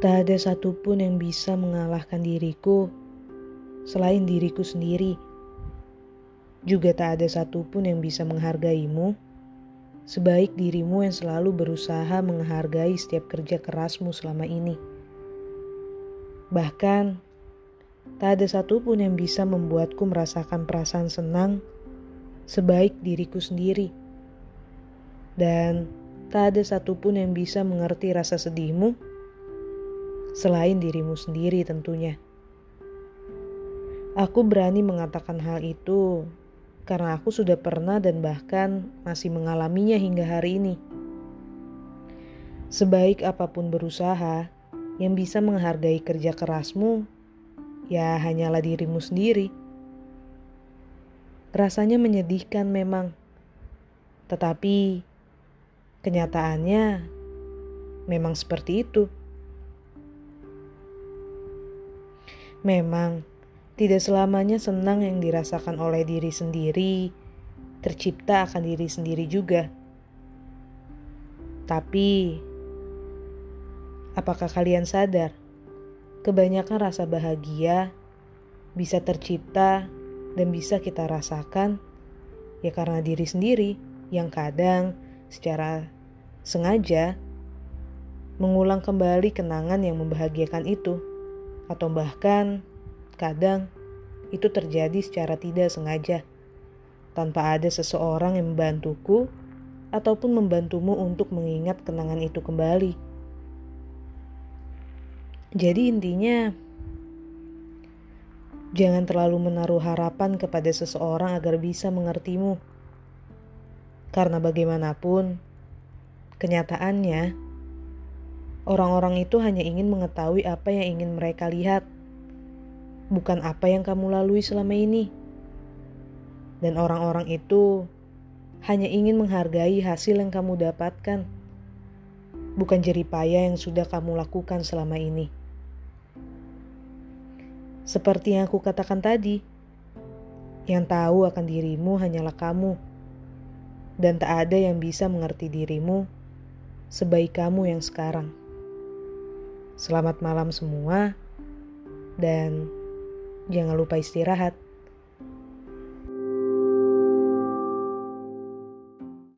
Tak ada satupun yang bisa mengalahkan diriku selain diriku sendiri. Juga tak ada satupun yang bisa menghargaimu sebaik dirimu yang selalu berusaha menghargai setiap kerja kerasmu selama ini. Bahkan, tak ada satupun yang bisa membuatku merasakan perasaan senang sebaik diriku sendiri. Dan tak ada satupun yang bisa mengerti rasa sedihmu selain dirimu sendiri tentunya. Aku berani mengatakan hal itu karena aku sudah pernah dan bahkan masih mengalaminya hingga hari ini. Sebaik apa pun berusaha, yang bisa menghargai kerja kerasmu ya hanyalah dirimu sendiri. Rasanya menyedihkan memang, tetapi kenyataannya memang seperti itu. Memang tidak selamanya senang yang dirasakan oleh diri sendiri tercipta akan diri sendiri juga. Tapi, apakah kalian sadar? Kebanyakan rasa bahagia bisa tercipta dan bisa kita rasakan ya karena diri sendiri yang kadang secara sengaja mengulang kembali kenangan yang membahagiakan itu atau bahkan Kadang itu terjadi secara tidak sengaja, tanpa ada seseorang yang membantuku ataupun membantumu untuk mengingat kenangan itu kembali. Jadi intinya, jangan terlalu menaruh harapan kepada seseorang agar bisa mengertimu. Karena bagaimanapun, kenyataannya, orang-orang itu hanya ingin mengetahui apa yang ingin mereka lihat bukan apa yang kamu lalui selama ini. Dan orang-orang itu hanya ingin menghargai hasil yang kamu dapatkan, bukan jeripaya yang sudah kamu lakukan selama ini. Seperti yang aku katakan tadi, yang tahu akan dirimu hanyalah kamu, dan tak ada yang bisa mengerti dirimu sebaik kamu yang sekarang. Selamat malam semua, dan Jangan lupa istirahat.